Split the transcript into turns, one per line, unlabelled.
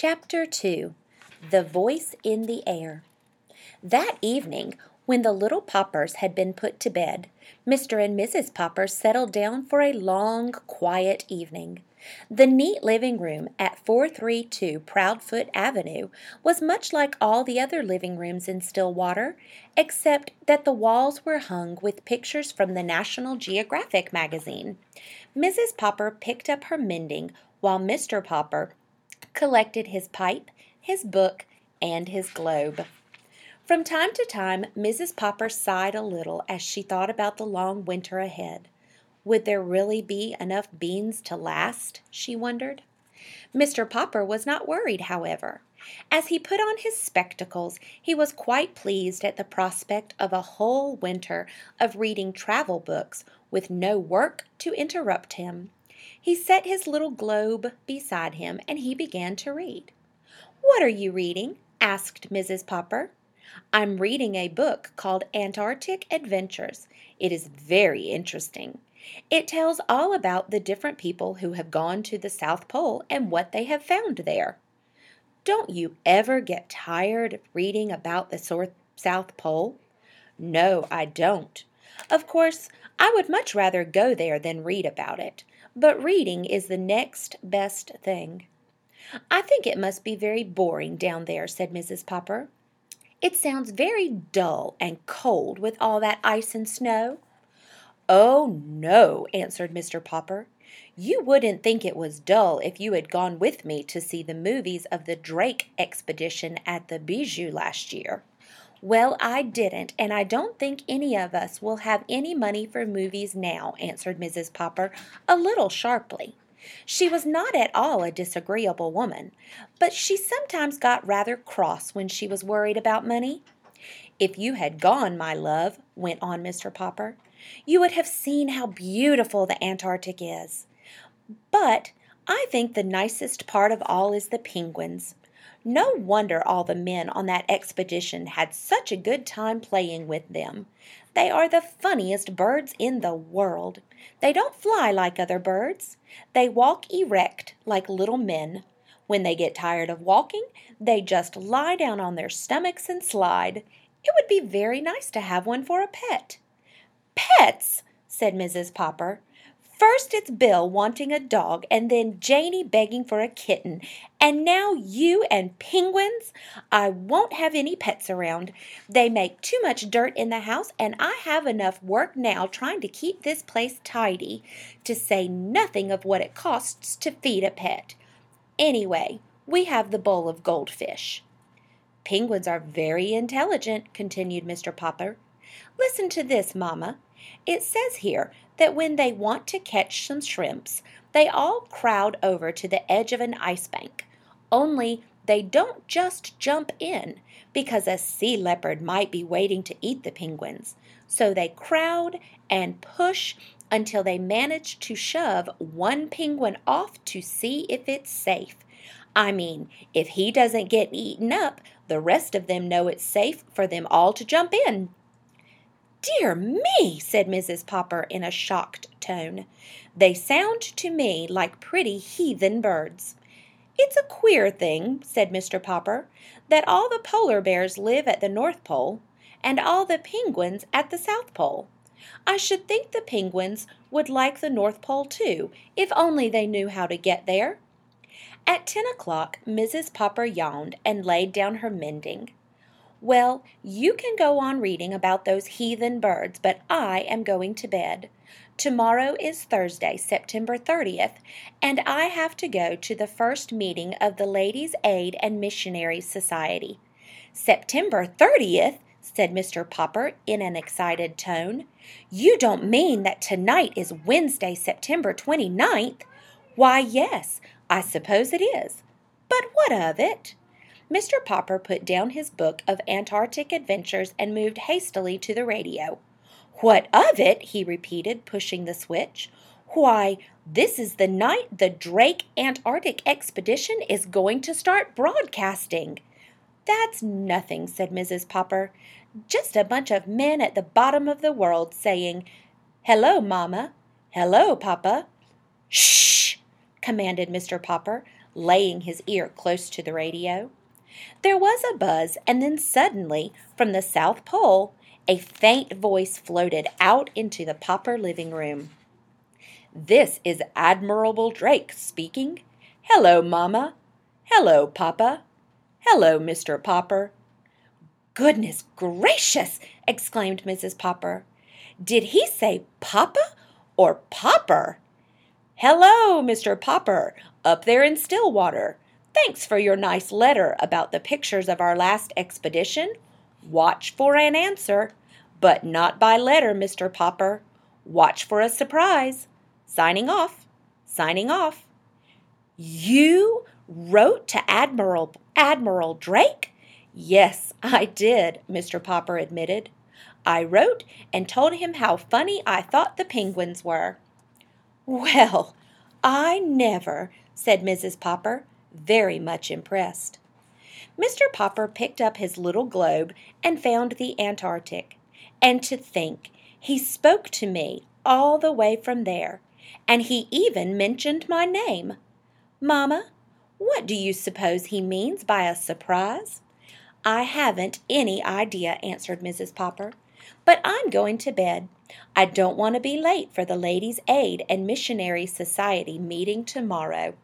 Chapter 2 The Voice in the Air That evening, when the little Poppers had been put to bed, Mr. and Mrs. Popper settled down for a long, quiet evening. The neat living room at 432 Proudfoot Avenue was much like all the other living rooms in Stillwater, except that the walls were hung with pictures from the National Geographic magazine. Mrs. Popper picked up her mending while Mr. Popper collected his pipe, his book, and his globe. From time to time, Mrs. Popper sighed a little as she thought about the long winter ahead. Would there really be enough beans to last? she wondered. Mr. Popper was not worried, however. As he put on his spectacles, he was quite pleased at the prospect of a whole winter of reading travel books with no work to interrupt him. He set his little globe beside him and he began to read. What are you reading? asked Mrs. Popper. I'm reading a book called Antarctic Adventures. It is very interesting. It tells all about the different people who have gone to the South Pole and what they have found there. Don't you ever get tired of reading about the South Pole? No, I don't. Of course, I would much rather go there than read about it, but reading is the next best thing. I think it must be very boring down there, said Mrs. Popper. It sounds very dull and cold with all that ice and snow. Oh, no, answered Mr. Popper. You wouldn't think it was dull if you had gone with me to see the movies of the Drake expedition at the Bijou last year. Well, I didn't, and I don't think any of us will have any money for movies now, answered Mrs. Popper, a little sharply. She was not at all a disagreeable woman, but she sometimes got rather cross when she was worried about money. If you had gone, my love, went on Mr. Popper, you would have seen how beautiful the Antarctic is. But I think the nicest part of all is the penguins. No wonder all the men on that expedition had such a good time playing with them. They are the funniest birds in the world. They don't fly like other birds. They walk erect like little men. When they get tired of walking, they just lie down on their stomachs and slide. It would be very nice to have one for a pet. Pets, said Mrs. Popper. First it's Bill wanting a dog, and then Janey begging for a kitten, and now you and penguins. I won't have any pets around. They make too much dirt in the house, and I have enough work now trying to keep this place tidy, to say nothing of what it costs to feed a pet. Anyway, we have the bowl of goldfish. Penguins are very intelligent, continued Mr. Popper. Listen to this, Mamma. It says here that when they want to catch some shrimps, they all crowd over to the edge of an ice bank. Only they don't just jump in, because a sea leopard might be waiting to eat the penguins. So they crowd and push until they manage to shove one penguin off to see if it's safe. I mean, if he doesn't get eaten up, the rest of them know it's safe for them all to jump in. Dear me, said Mrs. Popper in a shocked tone. They sound to me like pretty heathen birds. It's a queer thing, said Mr. Popper, that all the polar bears live at the North Pole and all the penguins at the South Pole. I should think the penguins would like the North Pole too, if only they knew how to get there. At ten o'clock, Mrs. Popper yawned and laid down her mending. Well, you can go on reading about those heathen birds, but I am going to bed. Tomorrow is Thursday, September 30th, and I have to go to the first meeting of the Ladies' Aid and Missionary Society. September 30th? said Mr. Popper in an excited tone. You don't mean that tonight is Wednesday, September 29th? Why, yes, I suppose it is. But what of it? Mr. Popper put down his book of Antarctic adventures and moved hastily to the radio. What of it? he repeated, pushing the switch. Why, this is the night the Drake Antarctic expedition is going to start broadcasting. That's nothing, said Mrs. Popper. Just a bunch of men at the bottom of the world saying, Hello, Mamma. Hello, Papa. Shh! commanded Mr. Popper laying his ear close to the radio. There was a buzz, and then suddenly, from the South Pole, a faint voice floated out into the Popper living room. This is Admiral Drake speaking. Hello, Mamma. Hello, Papa. Hello, Mr. Popper. Goodness gracious! exclaimed Mrs. Popper. Did he say Papa or Popper? Hello, Mr. Popper, up there in Stillwater. Thanks for your nice letter about the pictures of our last expedition. Watch for an answer, but not by letter, Mr. Popper. Watch for a surprise. Signing off. Signing off. You wrote to Admiral Admiral Drake? Yes, I did, Mr. Popper admitted. I wrote and told him how funny I thought the penguins were. Well, I never, said Mrs. Popper, very much impressed. Mr. Popper picked up his little globe and found the Antarctic. And to think, he spoke to me all the way from there, and he even mentioned my name. Mamma, what do you suppose he means by a surprise? I haven't any idea, answered Mrs. Popper. But I'm going to bed. I don't want to be late for the Ladies' Aid and Missionary Society meeting tomorrow.